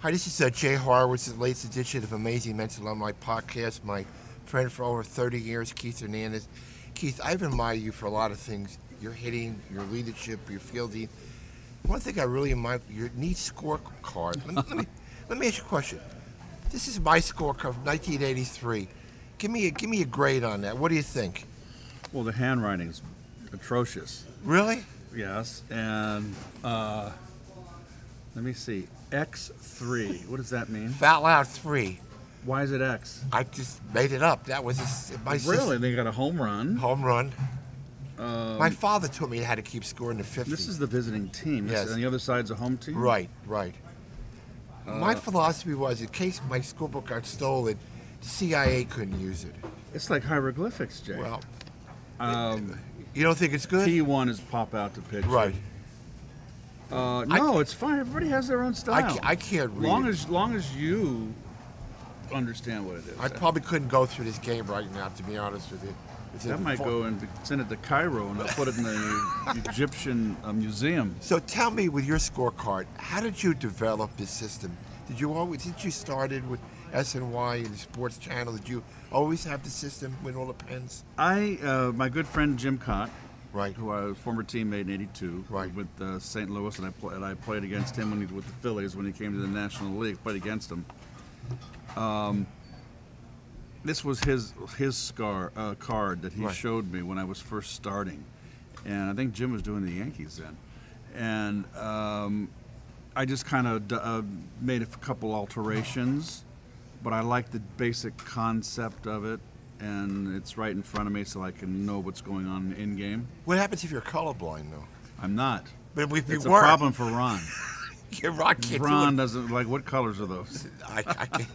Hi, this is uh, Jay Horwitz, the latest edition of Amazing Mental Alumni Podcast. My friend for over 30 years, Keith Hernandez. Keith, I've admired you for a lot of things your hitting, your leadership, your fielding. One thing I really admire your neat scorecard. Let me, let, me, let me ask you a question. This is my scorecard from 1983. Give me a, give me a grade on that. What do you think? Well, the handwriting's atrocious. Really? Yes, and uh, let me see. X3. What does that mean? Fat out three. Why is it X? I just made it up. That was s my Really? system. They got a home run. home run. my father taught me how to keep score in the 50s. This is the visiting team. This- Yes. And the other side's a home team? Right, right. my philosophy was in case my school book got stolen, the CIA couldn't use it. It's like hieroglyphics, Jay. Well, um, you don't think it's good? T1 is pop out to pitch. right. Uh, no, it's fine. Everybody has their own style. I, ca- I can't read long it. as long as you understand what it is. I probably couldn't go through this game right now, to be honest with you. It's that might go and send it to Cairo and I'll put it in the Egyptian uh, museum. So tell me, with your scorecard, how did you develop this system? Did you always? Did you started with SNY and Y the Sports Channel? Did you always have the system with all the pens? I, uh, my good friend Jim Kaat, Right. who I was a former teammate in '82, Right. with uh, St. Louis, and I, pl- and I played against him when he was with the Phillies when he came to the National League. Played against him. Um, this was his his scar uh, card that he Right. showed me when I was first starting, and I think Jim was doing the Yankees then, and um, I just kind of uh, made a couple alterations, but I like the basic concept of it, and it's right in front of me, so I can know what's going on in game. What happens if you're colorblind, though? I'm not. But if you It's a problem for Ron. You're rock can't do Ron it. doesn't like what colors are those? I, I can't.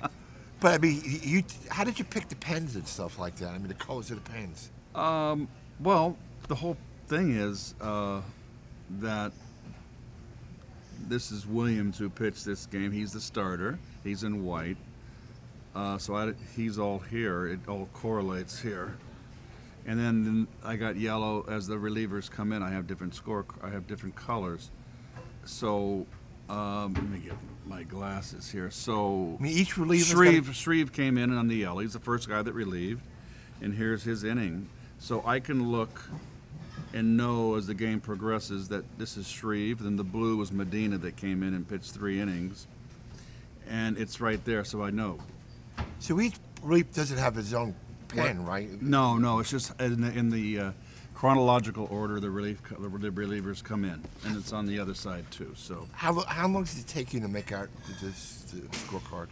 But I mean, you. How did you pick the pens and stuff like that? I mean, the colors of the pens. Um, well, the whole thing is uh, that this is Williams who pitched this game. He's the starter. He's in white. Uh, so I, he's all here. It all correlates here. And then I got yellow as the relievers come in. I have different score. I have different colors. So um, let me get my glasses here. So I mean, each reliever. Shreve, Shreve came in on the yellow. He's the first guy that relieved, and here's his inning. So I can look and know as the game progresses that this is Shreve. Then the blue was Medina that came in and pitched three innings, and it's right there, so I know. So each relief doesn't have his own pen, right? No, no, it's just in the, in the uh, chronological order the relief co- the relievers come in, and it's on the other side too. So How, lo- how long does it take you to make out this the scorecard?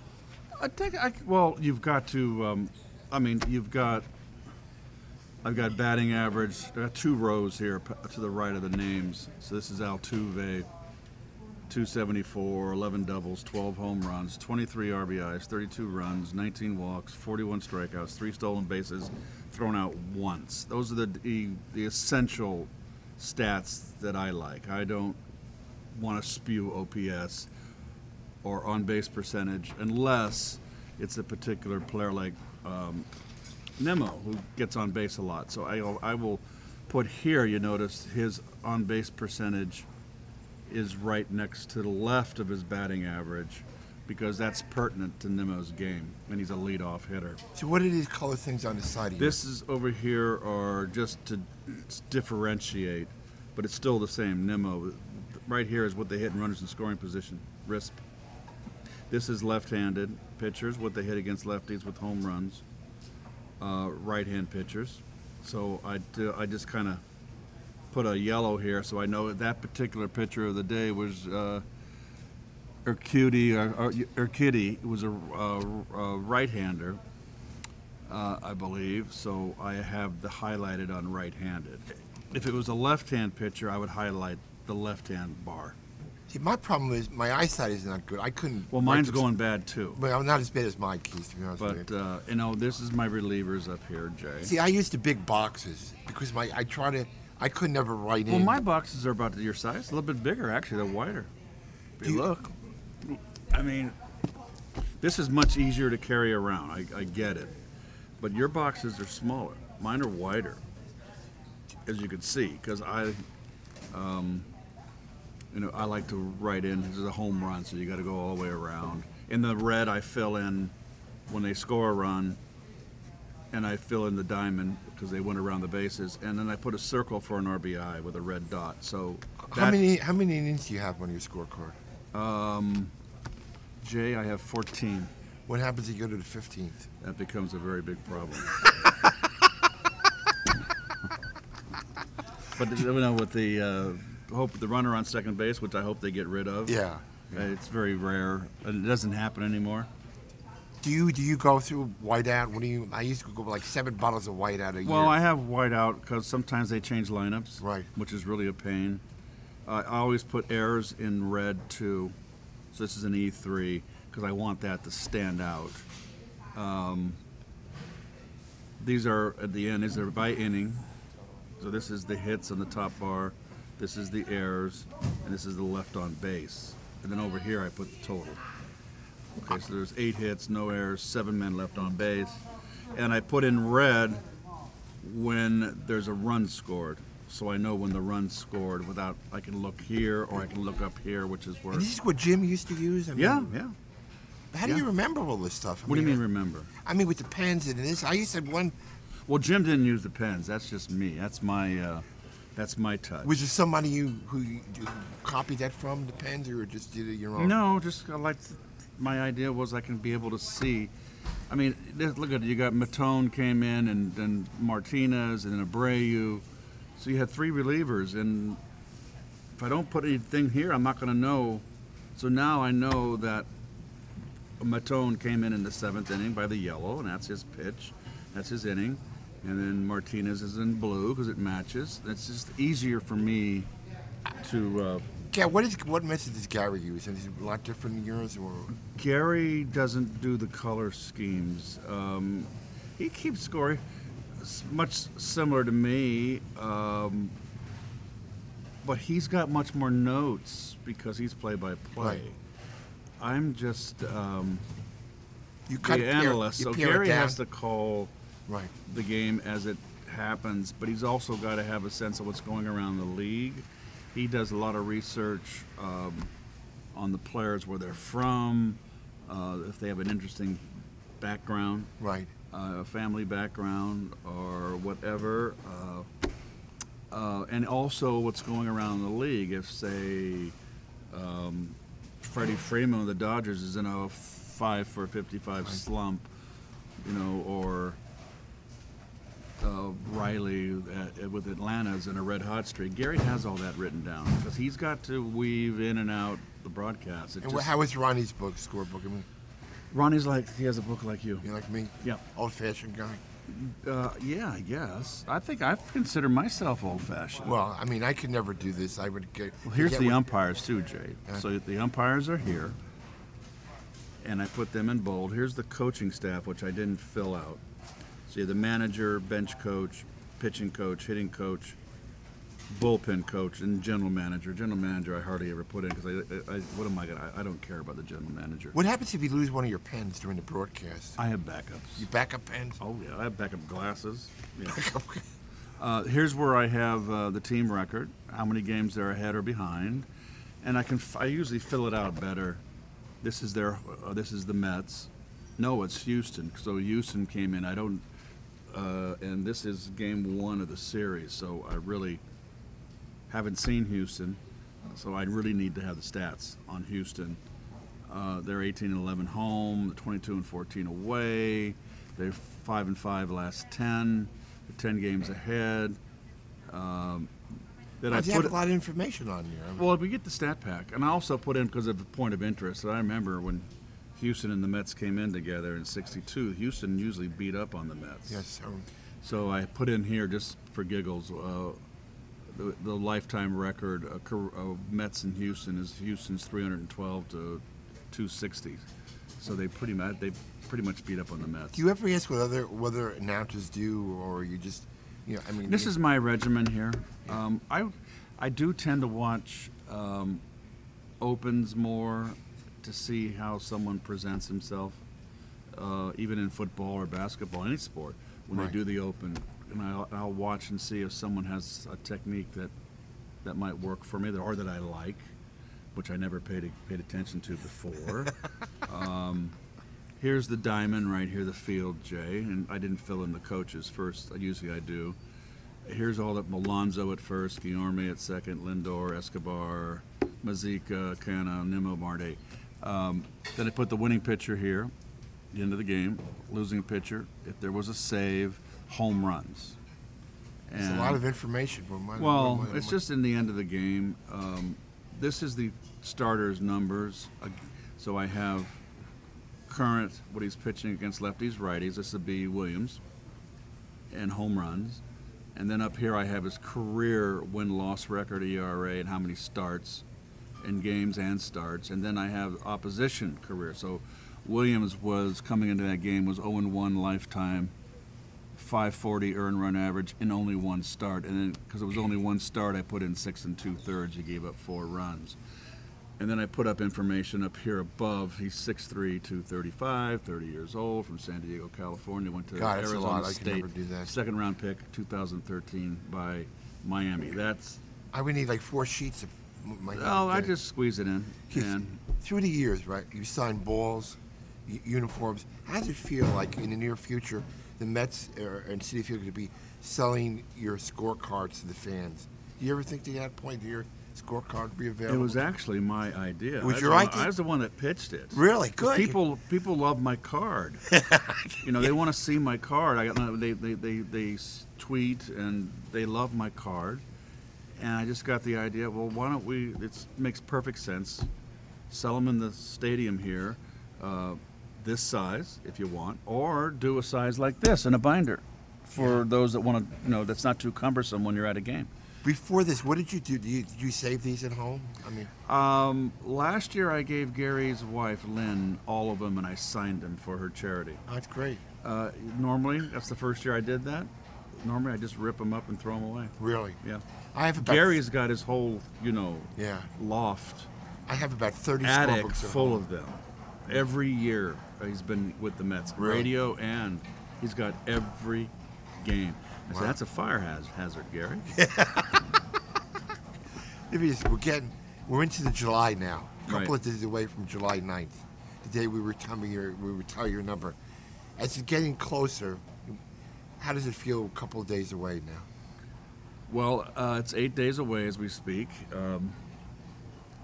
I think I well, you've got to. Um, I mean, you've got. I've got batting average. I got two rows here p- to the right of the names. So this is Altuve, 274, 11 doubles, 12 home runs, 23 RBIs, 32 runs, 19 walks, 41 strikeouts, three stolen bases, thrown out once. Those are the the, the essential stats that I like. I don't want to spew OPS or on base percentage unless it's a particular player like um, Nimmo who gets on base a lot. So I, I will put here, you notice his on base percentage is right next to the left of his batting average because that's pertinent to Nimmo's game and he's a leadoff hitter. So what are these color things on the side of you? This is over here are just to differentiate, but it's still the same. Nemo, right here is what they hit in runners in scoring position. RISP. This is left-handed pitchers, what they hit against lefties with home runs. Uh, right-hand pitchers. So I, I just kind of put a yellow here, so I know that particular pitcher of the day was uh, Urquidy. Uh, Urquidy was a, uh, a right-hander uh, I believe. So I have the highlighted on right-handed. If it was a left-hand pitcher, I would highlight the left-hand bar. See, my problem is my eyesight is not good. I couldn't. Well, mine's going bad too. Well, I'm not as bad as my keys, to be honest with But you. uh, you know, this is my relievers up here, Jay. See, I used the big boxes because my I try to. I could never write Well, in. Well, my boxes are about your size, a little bit bigger actually. They're wider. You- look, I mean, this is much easier to carry around. I, I get it, but your boxes are smaller. Mine are wider, as you can see, because I, um, You know, I like to write in this is a home run, so you got to go all the way around. In the red, I fill in when they score a run, and I fill in the diamond because they went around the bases, and then I put a circle for an RBI with a red dot. So How many how many innings do you have on your scorecard? Jay, I have 14. What happens if you go to the fifteenth? That becomes a very big problem. but you know, with the uh, hope the runner on second base, which I hope they get rid of. Yeah. uh, it's very rare. It doesn't happen anymore. Do you do you go through whiteout? What do you? I used to go like seven bottles of whiteout a year. Well, I have whiteout because sometimes they change lineups, Right. Which is really a pain. I I always put errors in red too, so this is an E3 because I want that to stand out. Um, these are at the end. These are by inning. So this is the hits on the top bar, this is the errors, and this is the left on base. And then over here I put the total. Okay, so there's eight hits, no errors, seven men left on base. And I put in red when there's a run scored. So I know when the run scored without, I can look here or I can look up here, which is where. And this is what Jim used to use. I mean, Yeah, yeah. How do you remember all this stuff? I What do you mean remember? I mean, with the pens and this, I used to one. Well, Jim didn't use the pens. That's just me. That's my, uh, that's my touch. Was there somebody you who you, you copied that from the pens, or just did it your own? No, just I like my idea was I can be able to see. I mean, look at it. You got Maton came in, and then Martinez, and then Abreu. So you had three relievers, and if I don't put anything here, I'm not going to know. So now I know that Maton came in in the seventh inning by the yellow, and that's his pitch. That's his inning. And then Martinez is in blue because it matches. It's just easier for me to. Uh, Yeah. What is what method does Gary use? And is it a lot different than yours, or Gary doesn't do the color schemes. Um, he keeps scoring s- much similar to me, um, but he's got much more notes because he's play by play. Right. I'm just um, you the analyst, you so Gary has to call Right. the game as it happens, but he's also got to have a sense of what's going around the league. He does a lot of research um, on the players, where they're from, uh, if they have an interesting background, Right. uh, family background, or whatever. Uh, uh, and also what's going around in the league. If, say, um, Freddie Freeman of the Dodgers is in a five for 55 slump, you know, or uh, Riley at, with Atlanta's in a red hot streak. Gary has all that written down because he's got to weave in and out the broadcast. It And just- how is Ronnie's book, scorebook? I mean, Ronnie's like he has a book like you. you like me? Yeah. Old-fashioned guy. Uh, yeah, I guess. I think I consider myself old-fashioned. Well, I mean, I could never do this. I would get. Well, here's the umpires too, Jay. Yeah. So the umpires are here, and I put them in bold. Here's the coaching staff, which I didn't fill out. So you have the manager, bench coach, pitching coach, hitting coach, bullpen coach, and general manager. General manager, I hardly ever put in because I, I, I, what am I gonna? I, I don't care about the general manager. What happens if you lose one of your pens during the broadcast? I have backups. You backup pens? Oh yeah, I have backup glasses. Yeah. Uh, here's where I have uh, the team record, how many games they're ahead or behind, and I can f- I usually fill it out better. This is their uh, this is the Mets. No, it's Houston. So Houston came in. I don't, uh, and this is game one of the series. So I really haven't seen Houston. So I really need to have the stats on Houston. Uh, they're 18 and 11 home, 22 and 14 away. They're five and five last 10. They're 10 games ahead. Um, then I you put have a lot of information on here. I mean, well, we get the stat pack, and I also put in because of the point of interest. That I remember when Houston and the Mets came in together in '62. Houston usually beat up on the Mets. yes. So, So I put in here just for giggles. Uh, the, the lifetime record uh, of Mets in Houston is Houston's 312 to 260. So they pretty much they pretty much beat up on the Mets. do you ever ask what other whether announcers do, or you just, you know, I mean, This is my regimen here. Um, I, I do tend to watch um, opens more to see how someone presents himself, uh, even in football or basketball, any sport. When Right. they do the open, and I'll, I'll watch and see if someone has a technique that that might work for me or that I like. which I never paid paid attention to before. um, here's the diamond right here, the field, Jay, and I didn't fill in the coaches first. Usually I do. Here's all that Malonzo at first, Guillorme at second, Lindor, Escobar, Mazeika, Canha, Nimmo, Marte. Um, then I put the winning pitcher here, the end of the game, losing pitcher. If there was a save, home runs. It's a lot of information. But my, Well, my- my- it's just in the end of the game. Um, this is the starters' numbers. So I have current what he's pitching against lefties, righties. This would be Williams, and home runs. And then up here I have his career win-loss record, ERA, and how many starts in games and starts. And then I have opposition career. So Williams was coming into that game was 0-1 lifetime. 540 earned run average in only one start. And then, because it was only one start, I put in six and two thirds. He gave up four runs. And then I put up information up here above. He's 6'3", 235, 30 years old, from San Diego, California. Went to God, Arizona State. never do that. Second round pick, 2013 by Miami. That's I would need like four sheets of. M- My oh, I just squeeze it in. And through the years, right? You signed balls, u- uniforms. How does it feel like in the near future, the Mets uh, and Citi Field could be selling your scorecards to the fans? Do you ever think to that point, your scorecard would be available? it was actually my idea. It was I your the one- idea? I was the one that pitched it. really 'Cause good. People people love my card. you know, they want to see my card. I got they they they they s- tweet and they love my card. And I just got the idea. Well, why don't we? It makes perfect sense. Sell them in the stadium here, uh, this size if you want, or do a size like this in a binder, for those that want to. You know, that's not too cumbersome when you're at a game. Before this, what did you do? Did you, did you save these at home? I mean, Um, last year I gave Gary's wife Lynn all of them, and I signed them for her charity. oh, that's great. Uh, normally, that's the first year I did that. Normally, I just rip them up and throw them away. Really. Yeah. I have about Gary's got his whole, you know, Yeah. loft, I have about thirty attic at full home. of them. Every year uh, he's been with the Mets, Really? radio, and he's got every game. I said, Wow. that's a fire haz- hazard, Gary. Maybe it's- we're getting, we're into the July now. A couple Right. of days away from July 9th, the day we retire your, we were retire your number. As it's getting closer, how does it feel a couple of days away now? Well, uh, it's eight days away as we speak. Um,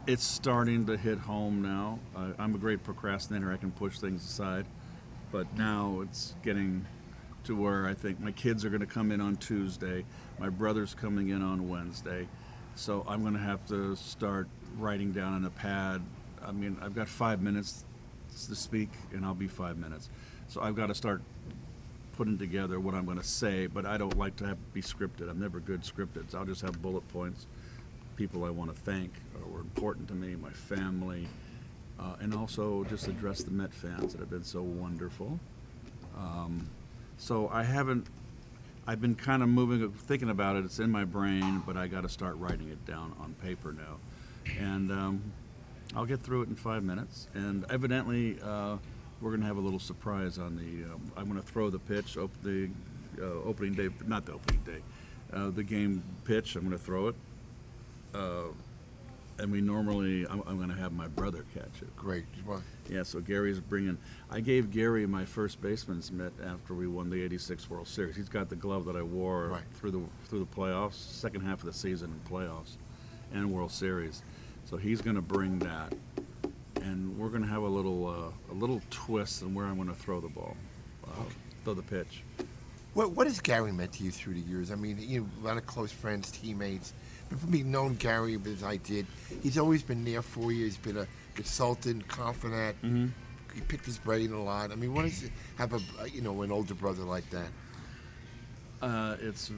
it's starting to hit home now. I'm a great procrastinator. I can push things aside. But now it's getting to where I think my kids are going to come in on Tuesday. My brother's coming in on Wednesday. So I'm going to have to start writing down on a pad. I mean, I've got five minutes to speak, and I'll be five minutes. So I've got to start putting together what I'm going to say, but I don't like to have be scripted. I'm never good scripted. So I'll just have bullet points, people I want to thank or were important to me, my family, uh, and also just address the Met fans that have been so wonderful. Um, so I haven't. I've been kind of moving, thinking about it. It's in my brain, but I got to start writing it down on paper now, and um, I'll get through it in five minutes. And evidently, uh, we're going to have a little surprise on the. Um, I'm going to throw the pitch, op- the uh, opening day, not the opening day, uh, the game pitch. I'm going to throw it. Uh, and we normally, I'm, I'm going to have my brother catch it. Great. Well, Yeah, so Gary's bringing. I gave Gary my first baseman's mitt after we won the '86 World Series. He's got the glove that I wore Right. through the through the playoffs, second half of the season in playoffs, and World Series. So he's going to bring that, and we're going to have a little uh, a little twist in where I'm going to throw the ball, uh, throw the pitch. what, what has Gary meant to you through the years? I mean, you know, a lot of close friends, teammates. But for me, known Gary as I did, he's always been there for you. He's been a consultant, confidant. Mm-hmm. He picked his brain a lot. I mean, what does it have a you know an older brother like that? Uh, it's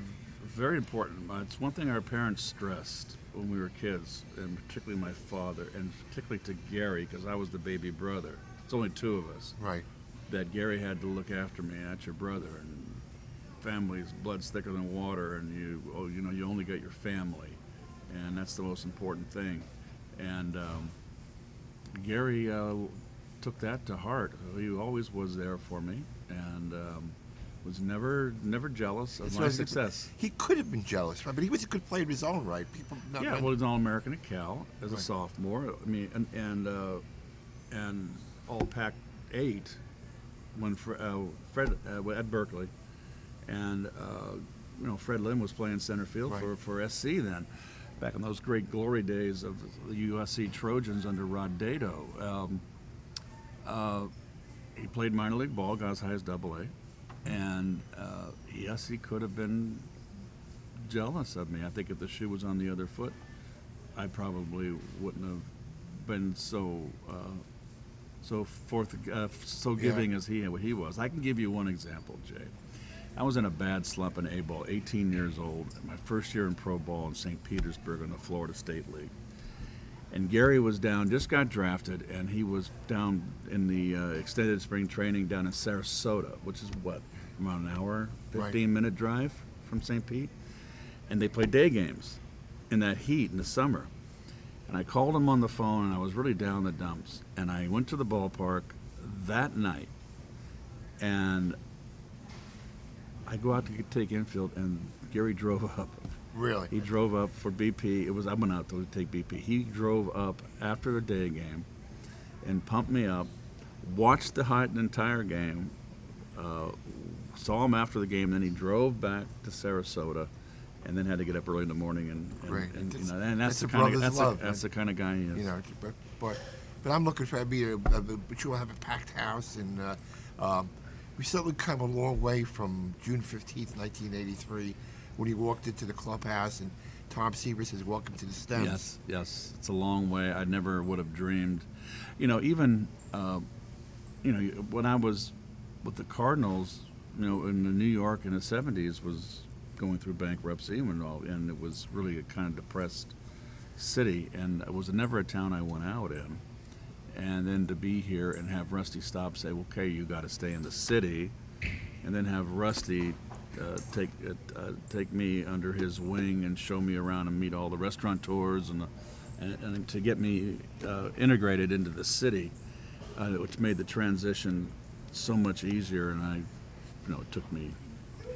very important. It's one thing our parents stressed when we were kids, and particularly my father, and particularly to Gary, because I was the baby brother. It's only two of us. Right. That Gary had to look after me. That's your brother, and family's blood's thicker than water, and you, oh, you know, you only get your family, and that's the most important thing. And um, Gary uh, took that to heart. He always was there for me, and um, Was never never jealous of That's my success. He could have been jealous, right? But he was a good player in his own right. People, not Yeah, many- well, he's all American at Cal as a sophomore. I mean, and and uh, and all Pac eight when Fre- uh, Fred uh, at Berkeley, and uh, you know Fred Lynn was playing center field Right. for for SC then, back in those great glory days of the USC Trojans under Rod Dedeaux. Um, uh, he played minor league ball, got as high as Double A, and uh, yes, he could have been jealous of me. I think if the shoe was on the other foot, I probably wouldn't have been so uh, so forth uh, so Yeah. giving as he he was. I can give you one example, Jay. I was in a bad slump in A ball, 18 years old, my first year in pro ball in St. Petersburg in the Florida State League. And Gary was down, just got drafted, and he was down in the uh, extended spring training down in Sarasota, which is what, about an hour, Right. 15 minute drive from St. Pete. And they play day games in that heat in the summer. And I called him on the phone, and I was really down the dumps. And I went to the ballpark that night, and I go out to take infield, and Gary drove up. really. He drove up for BP. It was I went out to take BP. He drove up after the day game, and pumped me up. Watched the the entire game. Uh, saw him after the game. Then he drove back to Sarasota, and then had to get up early in the morning and and, Great. and, you That's- know, and that's, that's the kind of that's, love, the, that's the kind of guy he is. you know, but but, but I'm looking for I mean, uh, but you'll have a packed house, and uh, um, we certainly come a long way from June 15th, 1983, when he walked into the clubhouse and Tom Seaver says, "Welcome to the Stems." Yes, yes, it's a long way. I never would have dreamed, you know, even, uh, you know, when I was with the Cardinals, you know, in New York in the '70s was going through bankruptcy and all, and it was really a kind of depressed city, and it was never a town I went out in. And then to be here and have Rusty Staub say, "Okay, you got to stay in the city," and then have Rusty uh, take uh, uh, take me under his wing and show me around and meet all the restaurateurs and, the, and, and to get me uh, integrated into the city, uh, which made the transition so much easier. And I, you know, it took me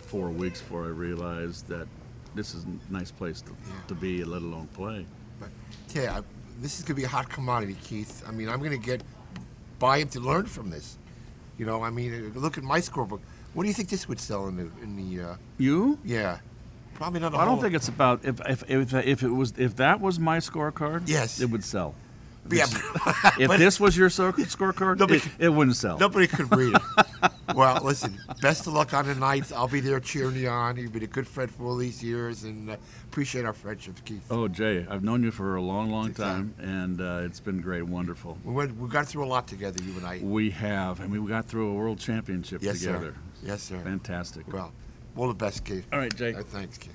four weeks before I realized that this is a nice place to, Yeah. to be, let alone play. But yeah, I- this is going to be a hot commodity, Keith. I mean, I'm going to get buy him to learn from this. You know, I mean, uh, look at my scorebook. What do you think this would sell in the in the? Uh, You? yeah, probably not. I I don't think it's about if if if, if it was if that was my scorecard. Yes. it would sell. Yeah, If this was your scorecard, Nobody- it, it wouldn't sell. Nobody could read it. well, listen, best of luck on the nights. I'll be there cheering you on. You've been a good friend for all these years, and uh, appreciate our friendship, Keith. Oh, Jay, I've known you for a long, long time, and uh, it's been great, wonderful. We, went, we got through a lot together, you and I. We have. I mean, we got through a world championship yes, together. Sir. Yes, sir. Fantastic. Well, all the best, Keith. All right, Jay. Uh, thanks, Keith.